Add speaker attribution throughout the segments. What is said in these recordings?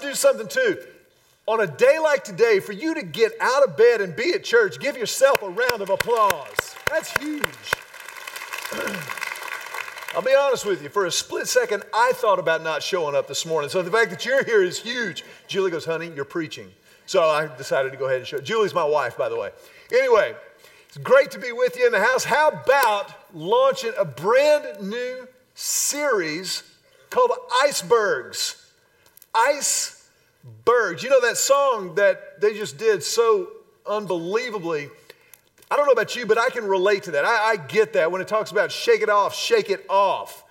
Speaker 1: to do something too. On a day like today, for you to get out of bed and be at church, give yourself a round of applause. That's huge. I'll be honest with you, for a split second, I thought about not showing up this morning. So the fact that you're here is huge. Julie goes, honey, you're preaching. So I decided to go ahead and show. Julie's my wife, by the way. Anyway, it's great to be with you in the house. How about launching a brand new series called Icebergs? Icebergs. You know that song that they just did so unbelievably I don't know about you, but I can relate to that. I, I, get that when it talks about shake it off, shake it off.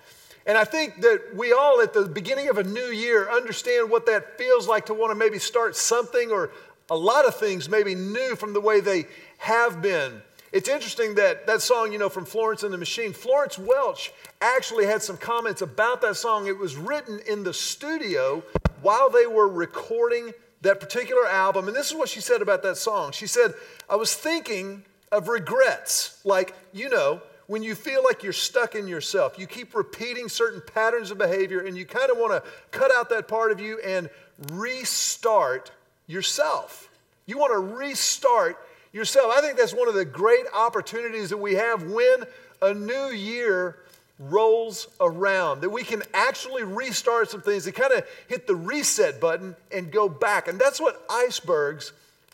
Speaker 1: And I think that we all at the beginning of a new year understand what that feels like to want to maybe start something or a lot of things maybe new from the way they have been. It's interesting that that song, you know, from Florence and the Machine, Florence Welch actually had some comments about that song. It was written in the studio while they were recording that particular album. And this is what she said about that song. She said, I was thinking of regrets. Like, you know, when you feel like you're stuck in yourself, you keep repeating certain patterns of behavior and you kind of want to cut out that part of you and restart yourself. You want to restart yourself. I think that's one of the great opportunities that we have when a new year rolls around, that we can actually restart some things, that kind of hit the reset button and go back. And that's what icebergs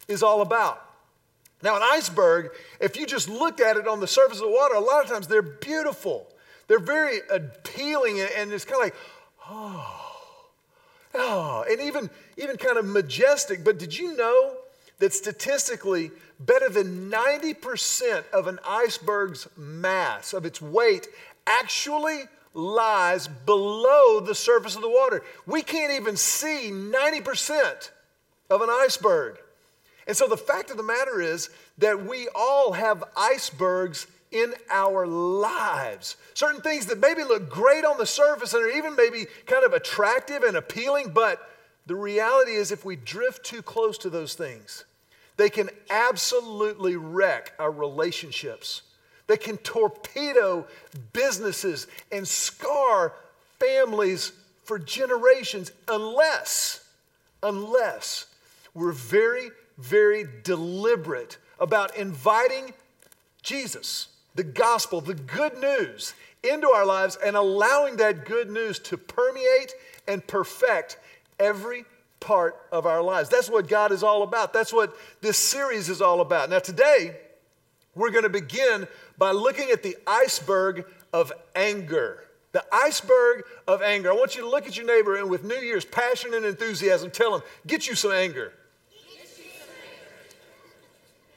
Speaker 1: is all about. Now, an iceberg, if you just looked at it on the surface of the water, a lot of times they're beautiful. They're very appealing, and it's kind of like, oh, oh, and even, even kind of majestic. But did you know that statistically, better than 90% of an iceberg's mass, of its weight, actually lies below the surface of the water? We can't even see 90% of an iceberg. And so the fact of the matter is that we all have icebergs in our lives. Certain things that maybe look great on the surface and are even maybe kind of attractive and appealing, but the reality is if we drift too close to those things, they can absolutely wreck our relationships. They can torpedo businesses and scar families for generations unless, unless we're very very deliberate about inviting Jesus, the gospel, the good news into our lives and allowing that good news to permeate and perfect every part of our lives. That's what God is all about. That's what this series is all about. Now, today, we're going to begin by looking at the iceberg of anger. The iceberg of anger. I want you to look at your neighbor and with New Year's passion and enthusiasm, tell him, get you some anger.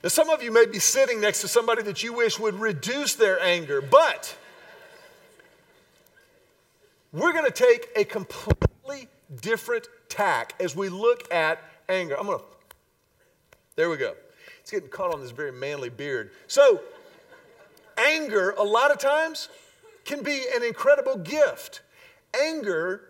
Speaker 1: Now, some of you may be sitting next to somebody that you wish would reduce their anger, but we're going to take a completely different tack as we look at anger. I'm going to, there we go. It's getting caught on this very manly beard. So, anger, a lot of times, can be an incredible gift. Anger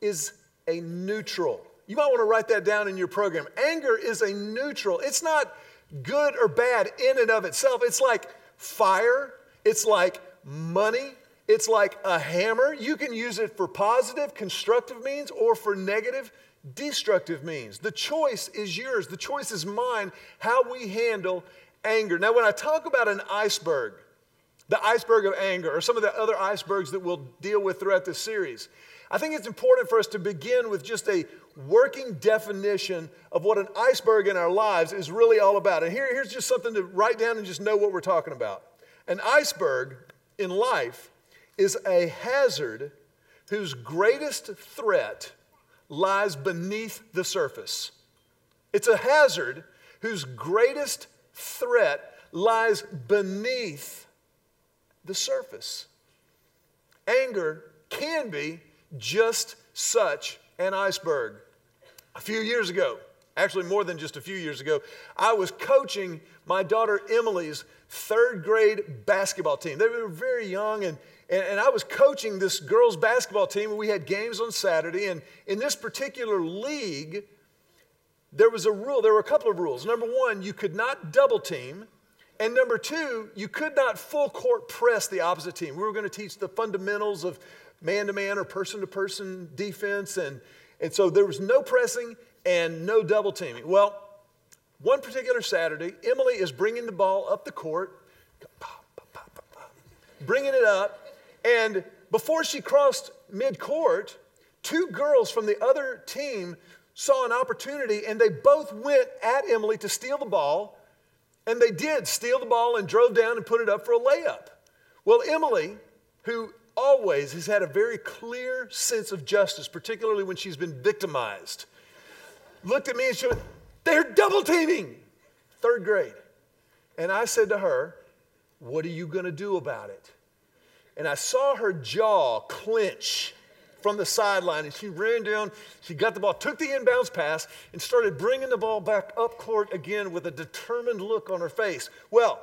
Speaker 1: is a neutral. You might want to write that down in your program. Anger is a neutral. It's not good or bad in and of itself. It's like fire, it's like money, it's like a hammer. You can use it for positive, constructive means or for negative, destructive means. The choice is yours, the choice is mine how we handle anger. Now, when I talk about an iceberg, the iceberg of anger, or some of the other icebergs that we'll deal with throughout this series, I think it's important for us to begin with just a working definition of what an iceberg in our lives is really all about. And here, here's just something to write down and just know what we're talking about. An iceberg in life is a hazard whose greatest threat lies beneath the surface. It's a hazard whose greatest threat lies beneath the surface. Anger can be just such an iceberg. A few years ago, actually more than just a few years ago, I was coaching my daughter Emily's third grade basketball team. They were very young, and, and, and, I was coaching this girls' basketball team, and we had games on Saturday. And in this particular league, there was a rule, there were a couple of rules. Number one, you could not double team. And number two, you could not full court press the opposite team. We were going to teach the fundamentals of man to man or person to person defense. And, And so there was no pressing and no double teaming. Well, one particular Saturday, Emily is bringing the ball up the court, bringing it up, and before she crossed mid court, two girls from the other team saw an opportunity and they both went at Emily to steal the ball. And they did steal the ball and drove down and put it up for a layup. Well, Emily, who always has had a very clear sense of justice, particularly when she's been victimized, looked at me and she went, They're double teaming. Third grade. And I said to her, What are you going to do about it? And I saw her jaw clench from the sideline, and she ran down. She got the ball, took the inbounds pass, and started bringing the ball back up court again with a determined look on her face. Well,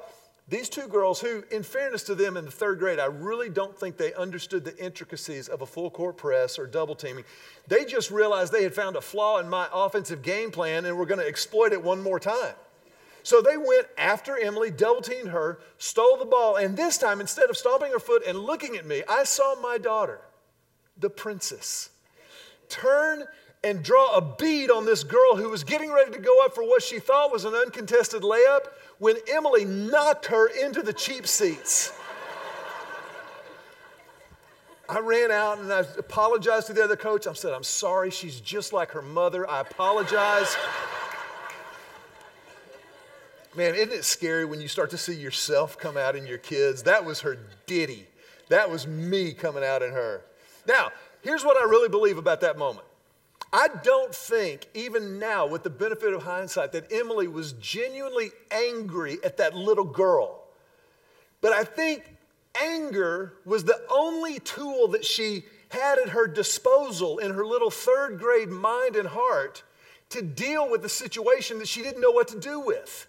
Speaker 1: these two girls, who, in fairness to them in the third grade, I really don't think they understood the intricacies of a full court press or double teaming. They just realized they had found a flaw in my offensive game plan and were going to exploit it one more time. So they went after Emily, double teamed her, stole the ball, and this time, instead of stomping her foot and looking at me, I saw my daughter the princess. Turn and draw a bead on this girl who was getting ready to go up for what she thought was an uncontested layup when Emily knocked her into the cheap seats. I ran out and I apologized to the other coach. I said, I'm sorry, she's just like her mother. I apologize. Man, isn't it scary when you start to see yourself come out in your kids? That was her ditty. That was me coming out in her. Now, here's what I really believe about that moment. I don't think, even now, with the benefit of hindsight, that Emily was genuinely angry at that little girl. But I think anger was the only tool that she had at her disposal in her little third grade mind and heart to deal with the situation that she didn't know what to do with.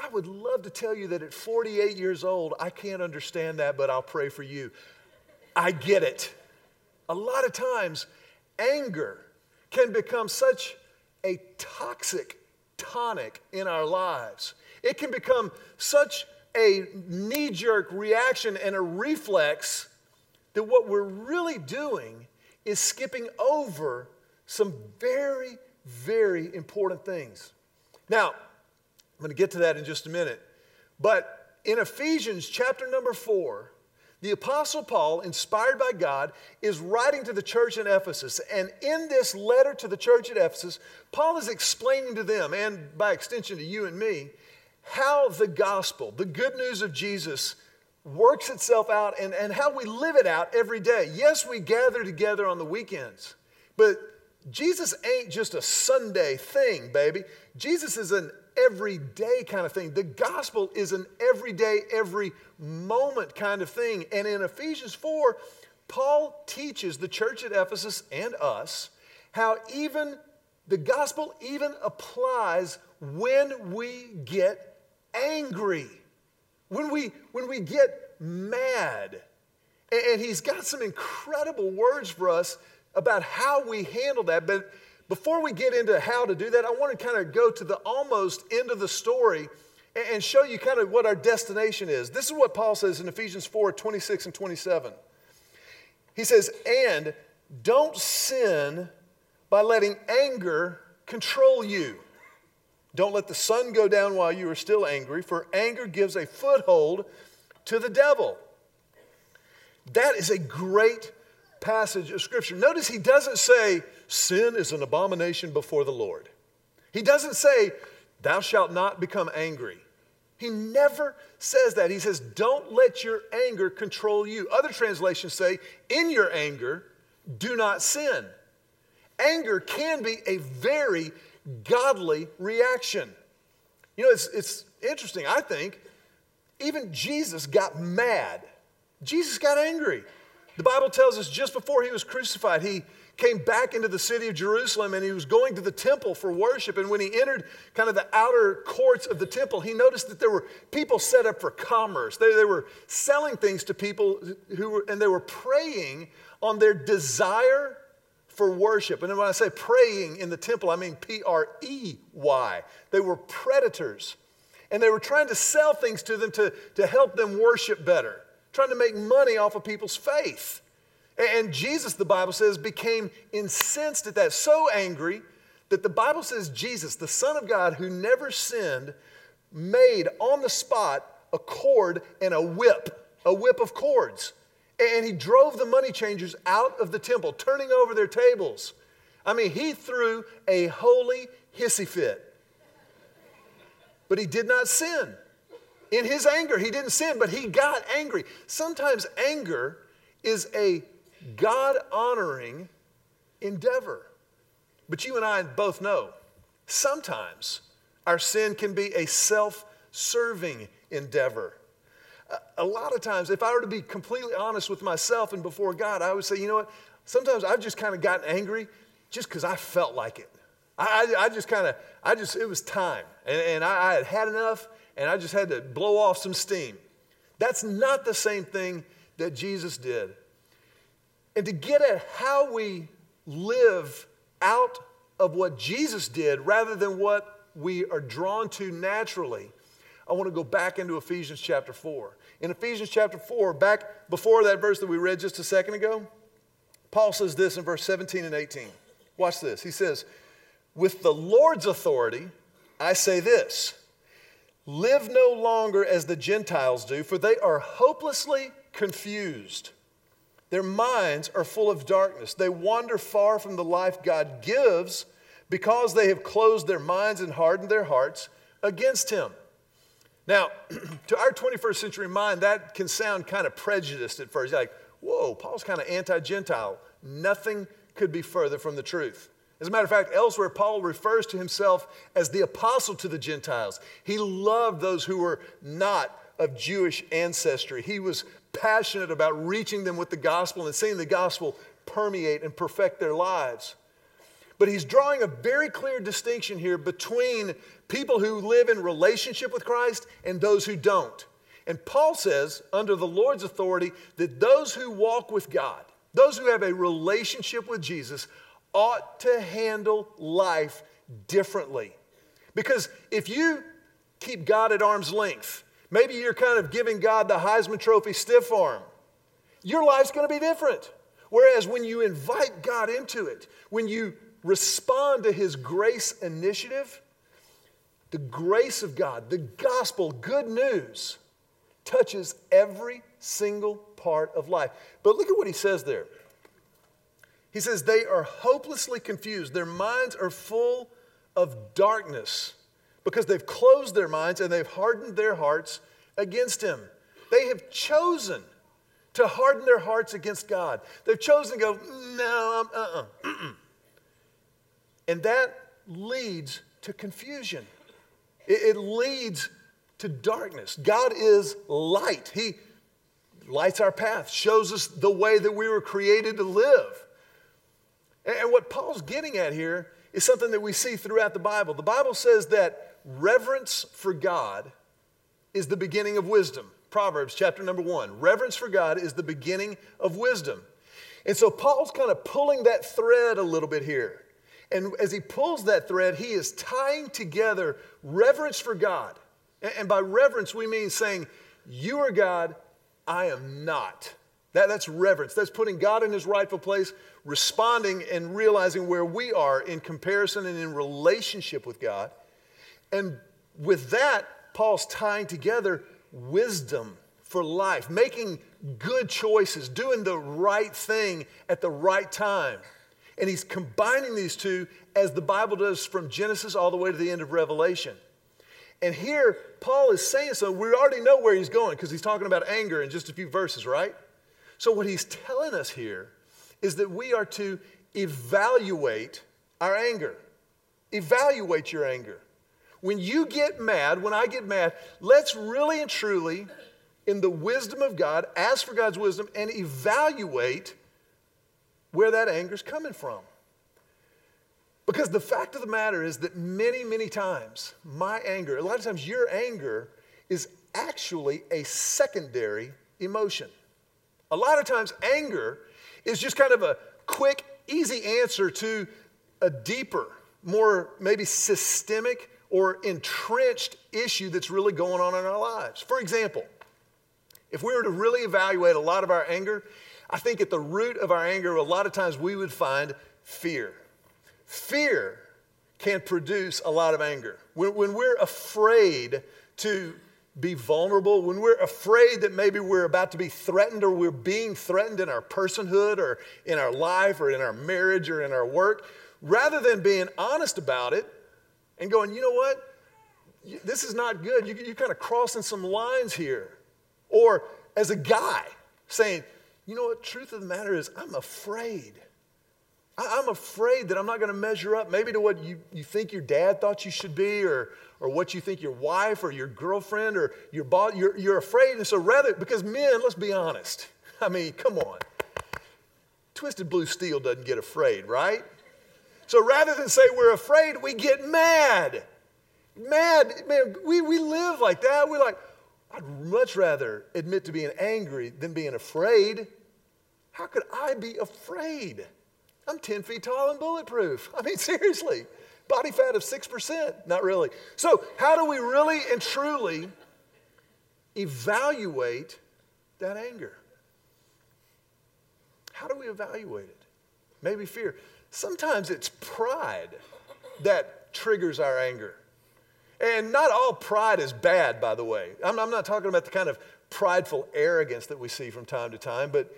Speaker 1: I would love to tell you that at 48 years old, I can't understand that, but I'll pray for you. I get it. A lot of times, anger can become such a toxic tonic in our lives. It can become such a knee jerk reaction and a reflex that what we're really doing is skipping over some very, very important things. Now, I'm going to get to that in just a minute. But in Ephesians chapter number four, the Apostle Paul, inspired by God, is writing to the church in Ephesus. And in this letter to the church at Ephesus, Paul is explaining to them, and by extension to you and me, how the gospel, the good news of Jesus, works itself out and, and how we live it out every day. Yes, we gather together on the weekends, but Jesus ain't just a Sunday thing, baby. Jesus is an everyday kind of thing. The gospel is an everyday, every moment kind of thing. And in Ephesians 4, Paul teaches the church at Ephesus and us how even the gospel even applies when we get angry, when we, when we get mad. And he's got some incredible words for us about how we handle that. But before we get into how to do that, I want to kind of go to the almost end of the story and show you kind of what our destination is. This is what Paul says in Ephesians 4 26 and 27. He says, And don't sin by letting anger control you. Don't let the sun go down while you are still angry, for anger gives a foothold to the devil. That is a great passage of Scripture. Notice he doesn't say, sin is an abomination before the Lord. He doesn't say, thou shalt not become angry. He never says that. He says, don't let your anger control you. Other translations say, in your anger, do not sin. Anger can be a very godly reaction. You know, it's, it's interesting, I think. Even Jesus got mad. Jesus got angry. The Bible tells us just before he was crucified, he came back into the city of Jerusalem and he was going to the temple for worship. And when he entered kind of the outer courts of the temple, he noticed that there were people set up for commerce. They, they were selling things to people who were, and they were preying on their desire for worship. And when I say praying in the temple, I mean P R E Y. They were predators. And they were trying to sell things to them to, to help them worship better, trying to make money off of people's faith. And Jesus, the Bible says, became incensed at that, so angry that the Bible says Jesus, the Son of God who never sinned, made on the spot a cord and a whip, a whip of cords. And he drove the money changers out of the temple, turning over their tables. I mean, he threw a holy hissy fit. But he did not sin. In his anger, he didn't sin, but he got angry. Sometimes anger is a God honoring endeavor. But you and I both know sometimes our sin can be a self serving endeavor. A lot of times, if I were to be completely honest with myself and before God, I would say, you know what? Sometimes I've just kind of gotten angry just because I felt like it. I, I, I just kind of, I just, it was time. And, and I, I had had enough and I just had to blow off some steam. That's not the same thing that Jesus did. And to get at how we live out of what Jesus did rather than what we are drawn to naturally, I want to go back into Ephesians chapter 4. In Ephesians chapter 4, back before that verse that we read just a second ago, Paul says this in verse 17 and 18. Watch this. He says, With the Lord's authority, I say this live no longer as the Gentiles do, for they are hopelessly confused. Their minds are full of darkness. They wander far from the life God gives because they have closed their minds and hardened their hearts against Him. Now, to our 21st century mind, that can sound kind of prejudiced at first. You're like, whoa, Paul's kind of anti Gentile. Nothing could be further from the truth. As a matter of fact, elsewhere, Paul refers to himself as the apostle to the Gentiles. He loved those who were not of Jewish ancestry. He was passionate about reaching them with the gospel and seeing the gospel permeate and perfect their lives. But he's drawing a very clear distinction here between people who live in relationship with Christ and those who don't. And Paul says, under the Lord's authority, that those who walk with God, those who have a relationship with Jesus, ought to handle life differently. Because if you keep God at arm's length, maybe you're kind of giving God the Heisman Trophy stiff arm, your life's going to be different. Whereas when you invite God into it, when you respond to His grace initiative, the grace of God, the gospel, good news, touches every single part of life. But look at what He says there. He says they are hopelessly confused. Their minds are full of darkness because they've closed their minds and they've hardened their hearts against Him. They have chosen to harden their hearts against God. They've chosen to go, no, uh uh-uh, uh. And that leads to confusion. It, it leads to darkness. God is light. He lights our path, shows us the way that we were created to live. And what Paul's getting at here is something that we see throughout the Bible. The Bible says that reverence for God is the beginning of wisdom. Proverbs chapter number one. Reverence for God is the beginning of wisdom. And so Paul's kind of pulling that thread a little bit here. And as he pulls that thread, he is tying together reverence for God. And by reverence, we mean saying, You are God, I am not. That, that's reverence. That's putting God in his rightful place, responding and realizing where we are in comparison and in relationship with God. And with that, Paul's tying together wisdom for life, making good choices, doing the right thing at the right time. And he's combining these two as the Bible does from Genesis all the way to the end of Revelation. And here, Paul is saying so. We already know where he's going because he's talking about anger in just a few verses, right? So, what he's telling us here is that we are to evaluate our anger. Evaluate your anger. When you get mad, when I get mad, let's really and truly, in the wisdom of God, ask for God's wisdom and evaluate where that anger is coming from. Because the fact of the matter is that many, many times, my anger, a lot of times your anger is actually a secondary emotion. A lot of times, anger is just kind of a quick, easy answer to a deeper, more maybe systemic or entrenched issue that's really going on in our lives. For example, if we were to really evaluate a lot of our anger, I think at the root of our anger, a lot of times we would find fear. Fear can produce a lot of anger. When, when we're afraid to be vulnerable, when we're afraid that maybe we're about to be threatened or we're being threatened in our personhood or in our life or in our marriage or in our work, rather than being honest about it and going, you know what? This is not good. You, you're kind of crossing some lines here. Or as a guy saying, you know what? Truth of the matter is, I'm afraid. I, I'm afraid that I'm not going to measure up maybe to what you, you think your dad thought you should be or, or what you think your wife or your girlfriend or your boss, you're, you're afraid. And so rather, because men, let's be honest. I mean, come on. Twisted blue steel doesn't get afraid, right? So rather than say we're afraid, we get mad. Mad, man, we, we live like that. We're like, I'd much rather admit to being angry than being afraid. How could I be afraid? I'm 10 feet tall and bulletproof. I mean, seriously. Body fat of 6%. Not really. So, how do we really and truly evaluate that anger? How do we evaluate it? Maybe fear. Sometimes it's pride that triggers our anger. And not all pride is bad, by the way. I'm, I'm, not talking about the kind of prideful arrogance that we see from time to time, but,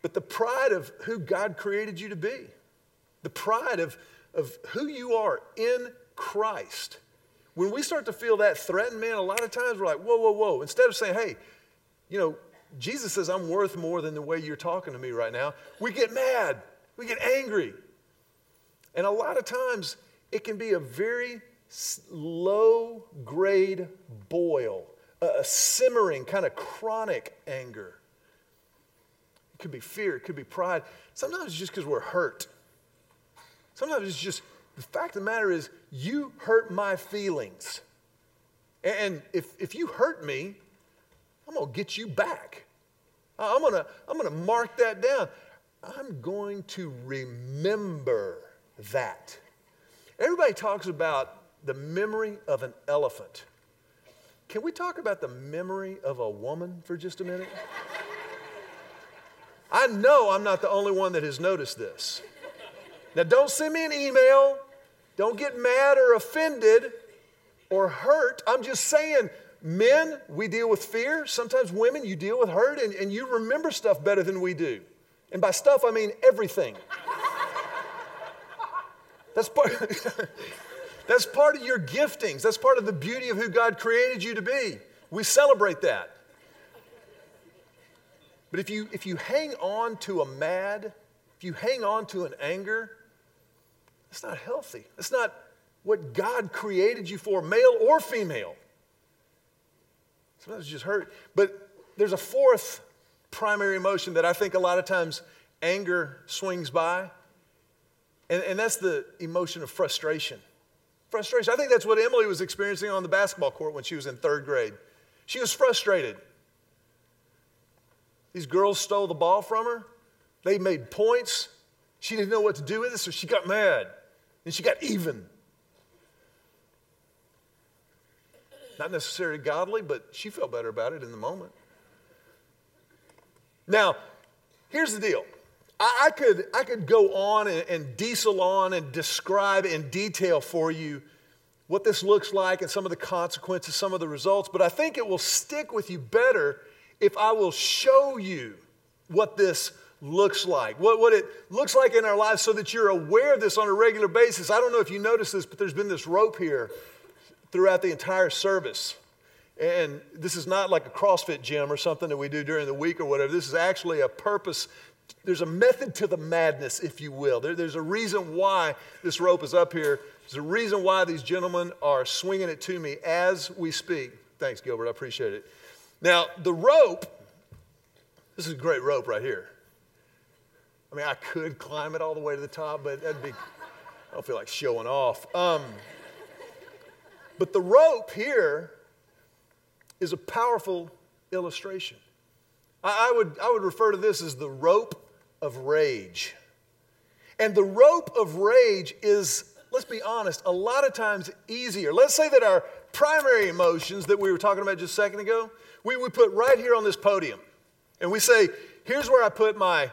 Speaker 1: but the pride of who God created you to be, the pride of, of who you are in Christ. When we start to feel that threatened, man, a lot of times we're like, whoa, whoa, whoa. Instead of saying, hey, you know, Jesus says I'm worth more than the way you're talking to me right now, we get mad, we get angry. And a lot of times it can be a very low grade boil, a simmering, kind of chronic anger. It could be fear, it could be pride. Sometimes it's just because we're hurt. Sometimes it's just the fact of the matter is, you hurt my feelings. And if, if you hurt me, I'm going to get you back. I'm going to I'm going to mark that down. I'm going to remember that. Everybody talks about the memory of an elephant. Can we talk about the memory of a woman for just a minute? I know I'm not the only one that has noticed this. Now, don't send me an email. Don't get mad or offended or hurt. I'm just saying, men, we deal with fear. Sometimes women, you deal with hurt and, and you remember stuff better than we do. And by stuff, I mean everything. That's part. That's part of your giftings. That's part of the beauty of who God created you to be. We celebrate that. But if you, if you hang on to a mad, if you hang on to an anger, it's not healthy. It's not what God created you for, male or female. Sometimes it just hurt. But there's a fourth primary emotion that I think a lot of times anger swings by, and, and that's the emotion of frustration frustration. I think that's what Emily was experiencing on the basketball court when she was in third grade. She was frustrated. These girls stole the ball from her. They made points. She didn't know what to do with it, so she got mad. And she got even. Not necessarily godly, but she felt better about it in the moment. Now, here's the deal I, I, could, I could go on and, and diesel on and describe in detail for you what this looks like and some of the consequences, some of the results, but I think it will stick with you better if I will show you what this looks like, what, what it looks like in our lives so that you're aware of this on a regular basis. I don't know if you noticed this, but there's been this rope here throughout the entire service. And this is not like a CrossFit gym or something that we do during the week or whatever. This is actually a purpose there's a method to the madness, if you will. There, there's a reason why this rope is up here. There's a reason why these gentlemen are swinging it to me as we speak. Thanks, Gilbert. I appreciate it. Now, the rope, this is a great rope right here. I mean, I could climb it all the way to the top, but that'd be, I don't feel like showing off. Um, but the rope here is a powerful illustration. I, I, would, I would refer to this as the rope of rage. And the rope of rage is, let's be honest, a lot of times easier. Let's say that our primary emotions that we were talking about just a second ago, we, put right here on this podium. And we say, here's where I put my,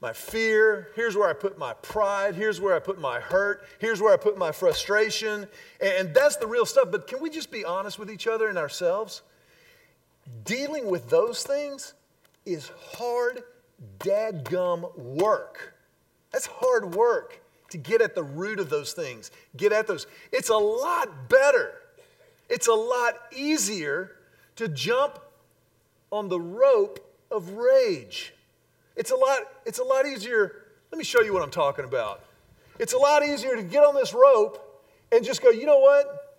Speaker 1: my fear. Here's where I put my pride. Here's where I put my hurt. Here's where I put my frustration. And, and that's the real stuff. But can we just be honest with each other and ourselves? Dealing with those things is hard, dadgum work. That's hard work to get at the root of those things, get at those. It's a lot better. It's a lot easier to jump on the rope of rage. It's a lot, it's a lot easier. Let me show you what I'm talking about. It's a lot easier to get on this rope and just go, you know what?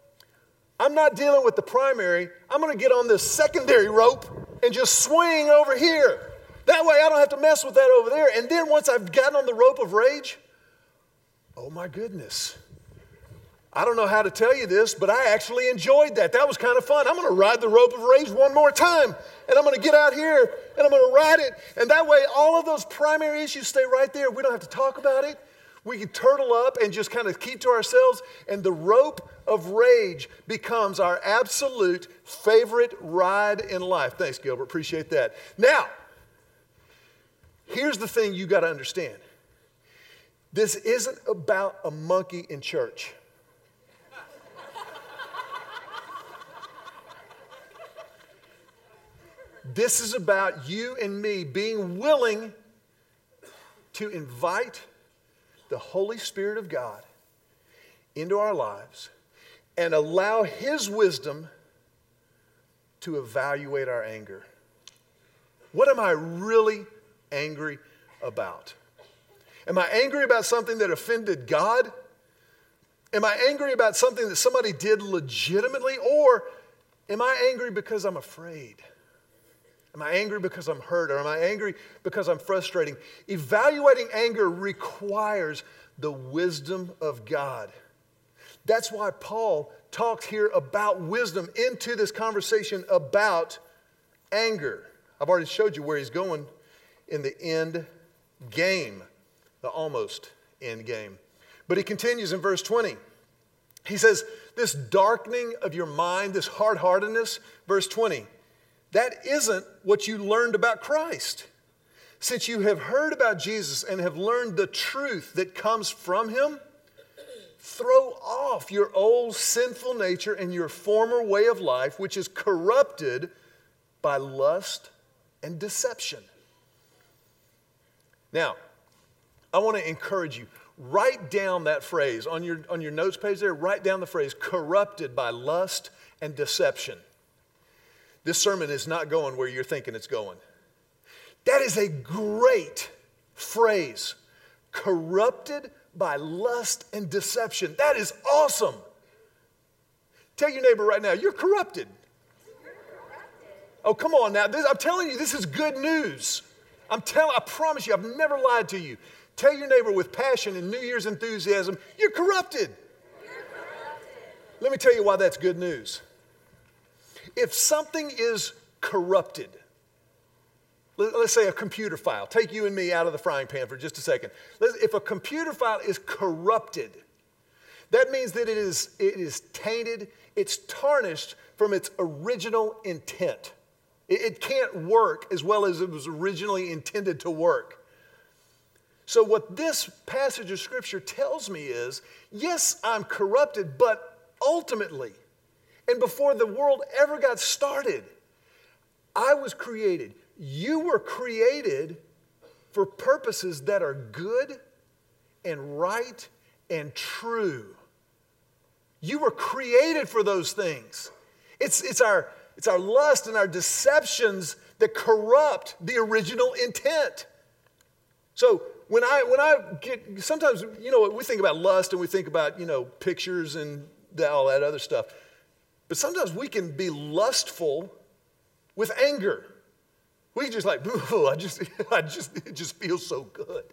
Speaker 1: I'm not dealing with the primary. I'm going to get on this secondary rope and just swing over here. That way I don't have to mess with that over there. And then once I've gotten on the rope of rage, oh my goodness. I don't know how to tell you this, but I actually enjoyed that. That was kind of fun. I'm going to ride the rope of rage one more time, and I'm going to get out here and I'm going to ride it. And that way, all of those primary issues stay right there. We don't have to talk about it. We can turtle up and just kind of keep to ourselves, and the rope of rage becomes our absolute favorite ride in life. Thanks, Gilbert. Appreciate that. Now, Here's the thing you got to understand this isn't about a monkey in church. this is about you and me being willing to invite the Holy Spirit of God into our lives and allow His wisdom to evaluate our anger. What am I really angry about? Am I angry about something that offended God? Am I angry about something that somebody did legitimately? Or am I angry because I'm afraid? Am I angry because I'm hurt? Or am I angry because I'm frustrating? Evaluating anger requires the wisdom of God. That's why Paul talked here about wisdom into this conversation about anger. I've already showed you where he's going in the end game, the almost end game. But he continues in verse 20. He says, This darkening of your mind, this hard heartedness, verse 20, that isn't what you learned about Christ. Since you have heard about Jesus and have learned the truth that comes from him, throw off your old sinful nature and your former way of life, which is corrupted by lust and deception. Now, I want to encourage you. Write down that phrase on your, on your notes page there. Write down the phrase corrupted by lust and deception. This sermon is not going where you're thinking it's going. That is a great phrase. Corrupted by lust and deception. That is awesome. Tell your neighbor right now, you're corrupted. Oh, come on now. This, I'm telling you, this is good news. I'm telling, I promise you, I've never lied to you. Tell your neighbor with passion and New Year's enthusiasm, you're corrupted. You're corrupted. Let me tell you why that's good news. If something is corrupted, let's say a computer file, take you and me out of the frying pan for just a second. If a computer file is corrupted, that means that it is, it is tainted, it's tarnished from its original intent. It can't work as well as it was originally intended to work. So, what this passage of scripture tells me is yes, I'm corrupted, but ultimately, and before the world ever got started, I was created. You were created for purposes that are good and right and true. You were created for those things. It's, it's our it's our lust and our deceptions that corrupt the original intent. So when I when I get sometimes you know we think about lust and we think about you know pictures and all that other stuff, but sometimes we can be lustful with anger. We just like, I just, I just, it just feels so good.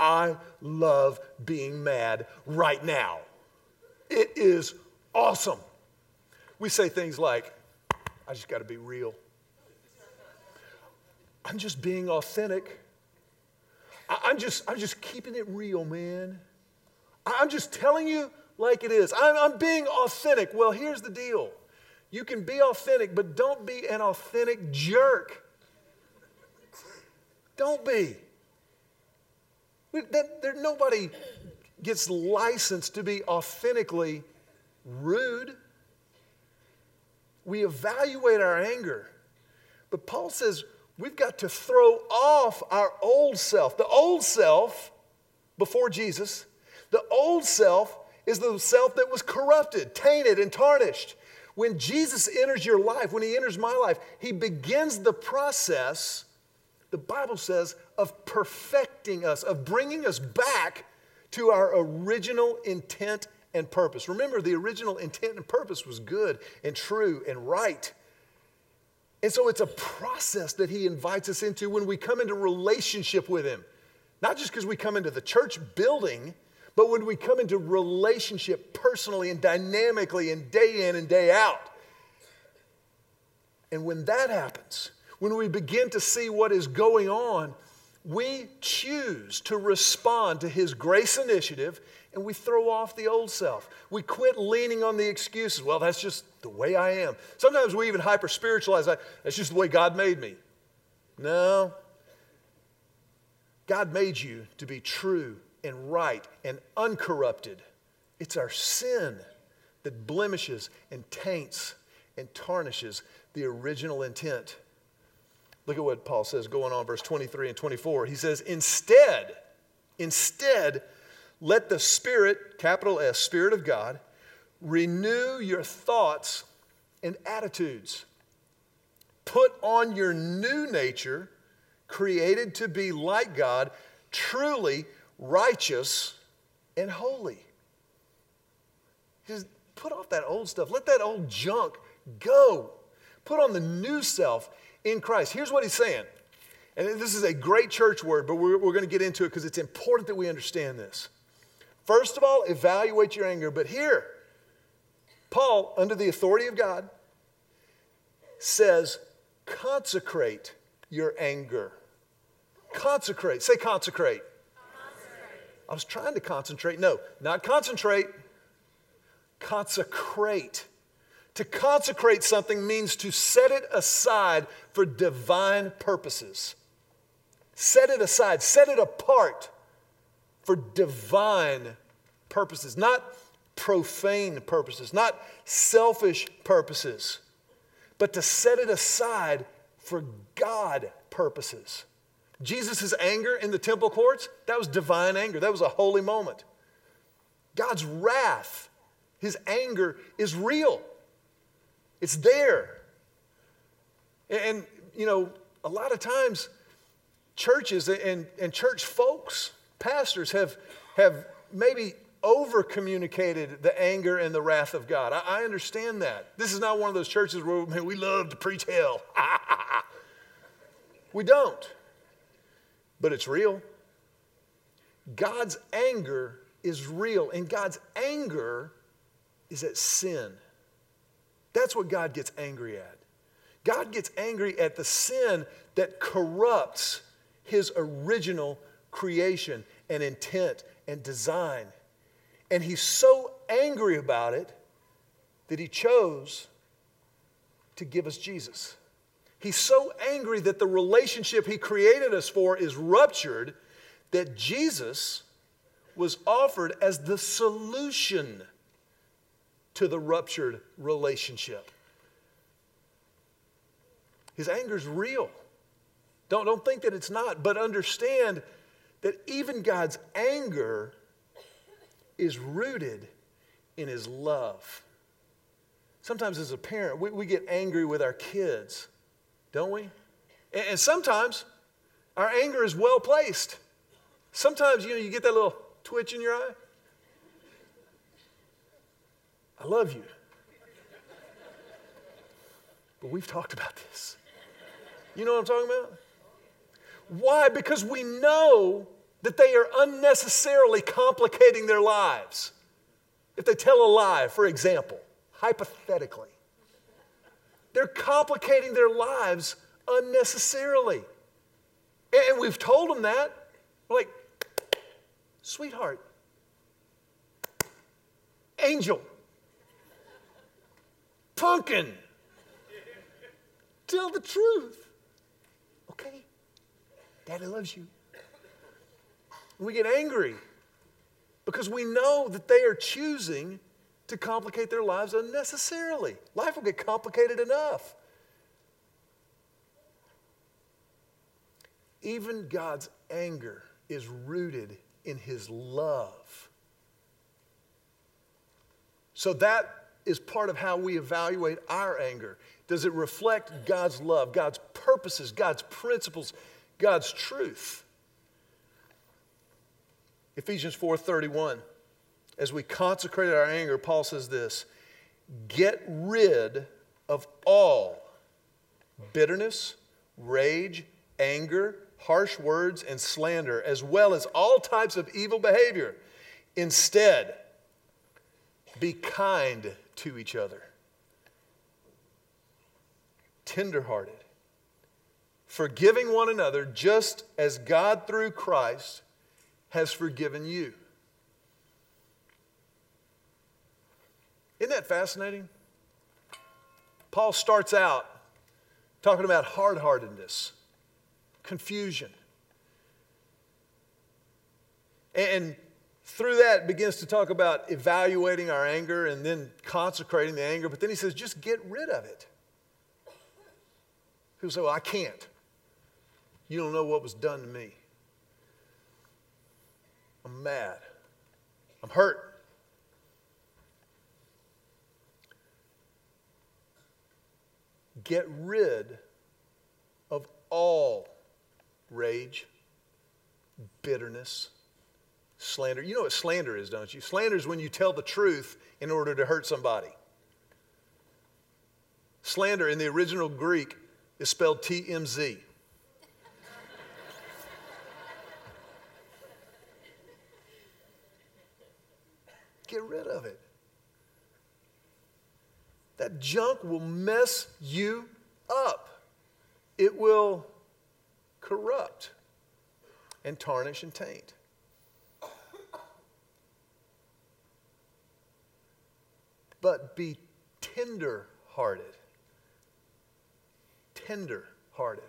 Speaker 1: I love being mad right now. It is awesome. We say things like, I just got to be real. I'm just being authentic. I'm just, I'm just keeping it real, man. I'm just telling you like it is. I'm, I'm being authentic. Well, here's the deal you can be authentic, but don't be an authentic jerk. Don't be. That, there, nobody gets licensed to be authentically rude. We evaluate our anger. But Paul says we've got to throw off our old self. The old self before Jesus, the old self is the self that was corrupted, tainted, and tarnished. When Jesus enters your life, when he enters my life, he begins the process, the Bible says, of perfecting us, of bringing us back to our original intent and purpose. Remember, the original intent and purpose was good and true and right. And so it's a process that he invites us into when we come into relationship with him. Not just because we come into the church building, but when we come into relationship personally and dynamically and day in and day out. And when that happens, when we begin to see what is going on, we choose to respond to his grace initiative and we throw off the old self. We quit leaning on the excuses. Well, that's just the way I am. Sometimes we even hyper spiritualize that. That's just the way God made me. No. God made you to be true and right and uncorrupted. It's our sin that blemishes and taints and tarnishes the original intent. Look at what Paul says going on, verse 23 and 24. He says, Instead, instead, let the Spirit, capital S, Spirit of God, renew your thoughts and attitudes. Put on your new nature, created to be like God, truly righteous and holy. Says, put off that old stuff. Let that old junk go. Put on the new self in Christ. Here's what he's saying. And this is a great church word, but we're, we're going to get into it because it's important that we understand this. First of all, evaluate your anger. But here, Paul, under the authority of God, says, consecrate your anger. Consecrate. Say consecrate. I was trying to concentrate. No, not concentrate, consecrate. To consecrate something means to set it aside for divine purposes. Set it aside, set it apart for divine purposes, not profane purposes, not selfish purposes, but to set it aside for God purposes. Jesus' anger in the temple courts, that was divine anger. That was a holy moment. God's wrath, his anger is real. It's there. And, you know, a lot of times churches and, and church folks, pastors, have, have maybe over communicated the anger and the wrath of God. I, I, understand that. This is not one of those churches where man, we love to preach hell. we don't but it's real. God's anger is real, and God's anger is at sin. That's what God gets angry at. God gets angry at the sin that corrupts his original creation and intent and design. And he's so angry about it that he chose to give us Jesus. He's so angry that the relationship he created us for is ruptured that Jesus was offered as the solution to the ruptured relationship. His anger is real. Don't, don't think that it's not, but understand that even God's anger is rooted in his love. Sometimes, as a parent, we, we get angry with our kids don't we? And sometimes our anger is well placed. Sometimes, you know, you get that little twitch in your eye. I love you. But we've talked about this. You know what I'm talking about? Why? Because we know that they are unnecessarily complicating their lives. If they tell a lie, for example, hypothetically, they're complicating their lives unnecessarily. And we've told them that. We're like, sweetheart, angel, pumpkin, tell the truth. Okay? Daddy loves you. We get angry because we know that they are choosing to complicate their lives unnecessarily. Life will get complicated enough. Even God's anger is rooted in his love. So that is part of how we evaluate our anger. Does it reflect God's love, God's purposes, God's principles, God's truth? Ephesians 4:31 As we consecrate our anger, Paul says this, get rid of all bitterness, rage, anger, harsh words and slander as well as all types of evil behavior. Instead, be kind to each other, tenderhearted, forgiving one another just as God through Christ has forgiven you. Isn't that fascinating? Paul starts out talking about hard heartedness, confusion. And through that begins to talk about evaluating our anger and then consecrating the anger, but then he says, just get rid of it. People say, well, I can't. You don't know what was done to me. I'm mad. I'm hurt. Get rid of all rage, bitterness, slander. You know what slander is, don't you? Slander is when you tell the truth in order to hurt somebody. Slander in the original Greek is spelled T Get rid of it. That junk will mess you up. It will corrupt and tarnish and taint. but be tender hearted. Tender hearted.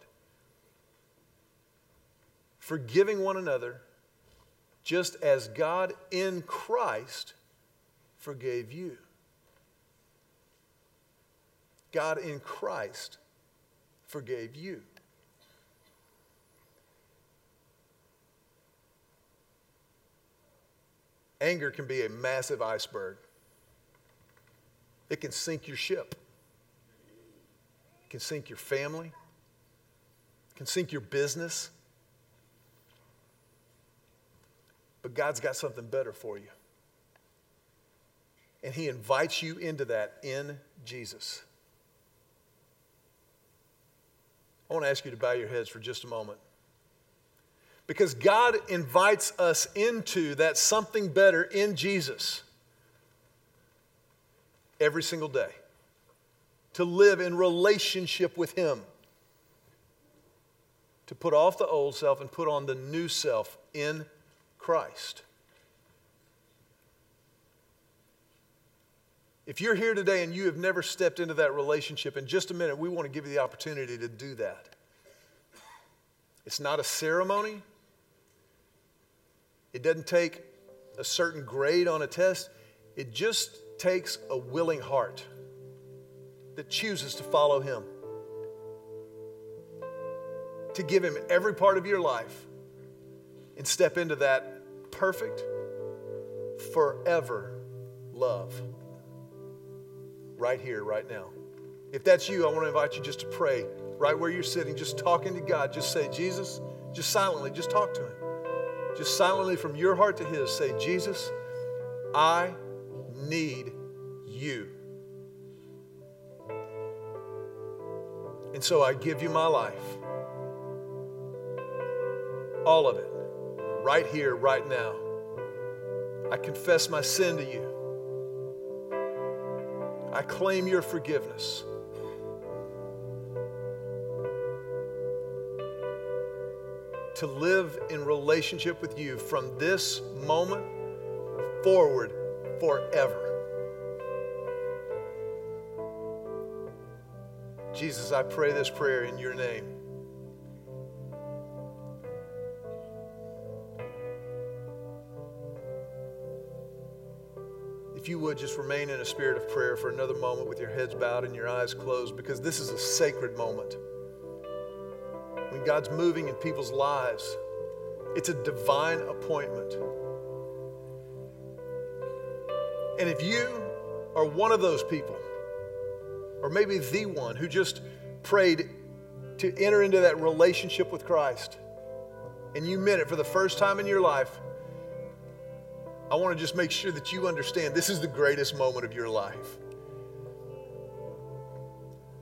Speaker 1: Forgiving one another, just as God in Christ forgave you. God in Christ forgave you. Anger can be a massive iceberg. It can sink your ship. It can sink your family. It can sink your business. But God's got something better for you. And He invites you into that in Jesus. I want to ask you to bow your heads for just a moment. Because God invites us into that something better in Jesus every single day, to live in relationship with Him, to put off the old self and put on the new self in Christ. If you're here today and you have never stepped into that relationship, in just a minute, we want to give you the opportunity to do that. It's not a ceremony, it doesn't take a certain grade on a test. It just takes a willing heart that chooses to follow Him, to give Him every part of your life and step into that perfect, forever love right here, right now. If that's you, I want to invite you just to pray right where you're sitting, just talking to God. Just say, Jesus, just silently, just talk to Him. Just silently from your heart to His, say, Jesus, I need you. And so I give you my life. All of it. Right here, right now. I confess my sin to you. I claim your forgiveness. To live in relationship with you from this moment forward forever. Jesus, I pray this prayer in your name. You would just remain in a spirit of prayer for another moment with your heads bowed and your eyes closed, because this is a sacred moment. When God's moving in people's lives, it's a divine appointment. And if you are one of those people, or maybe the one who just prayed to enter into that relationship with Christ, and you meant it for the first time in your life, I want to just make sure that you understand this is the greatest moment of your life.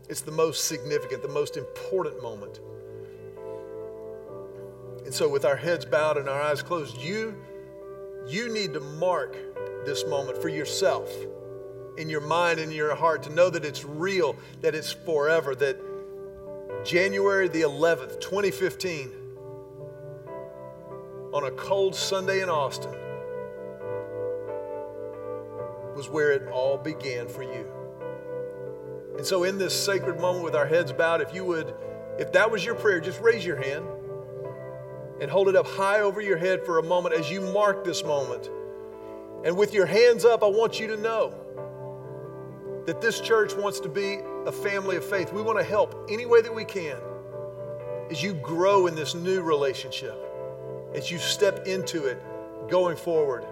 Speaker 1: It's the most significant, the most important moment. And so, with our heads bowed and our eyes closed, you, you need to mark this moment for yourself in your mind and in your heart to know that it's real, that it's forever, that January the 11th, 2015, on a cold Sunday in Austin, was where it all began for you. And so, in this sacred moment with our heads bowed, if you would, if that was your prayer, just raise your hand and hold it up high over your head for a moment as you mark this moment. And with your hands up, I want you to know that this church wants to be a family of faith. We want to help any way that we can as you grow in this new relationship, as you step into it going forward.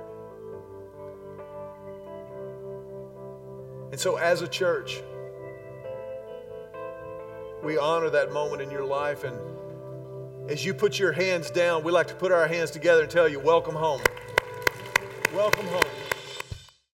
Speaker 1: And so, as a church, we honor that moment in your life. And as you put your hands down, we like to put our hands together and tell you, Welcome home. Welcome home.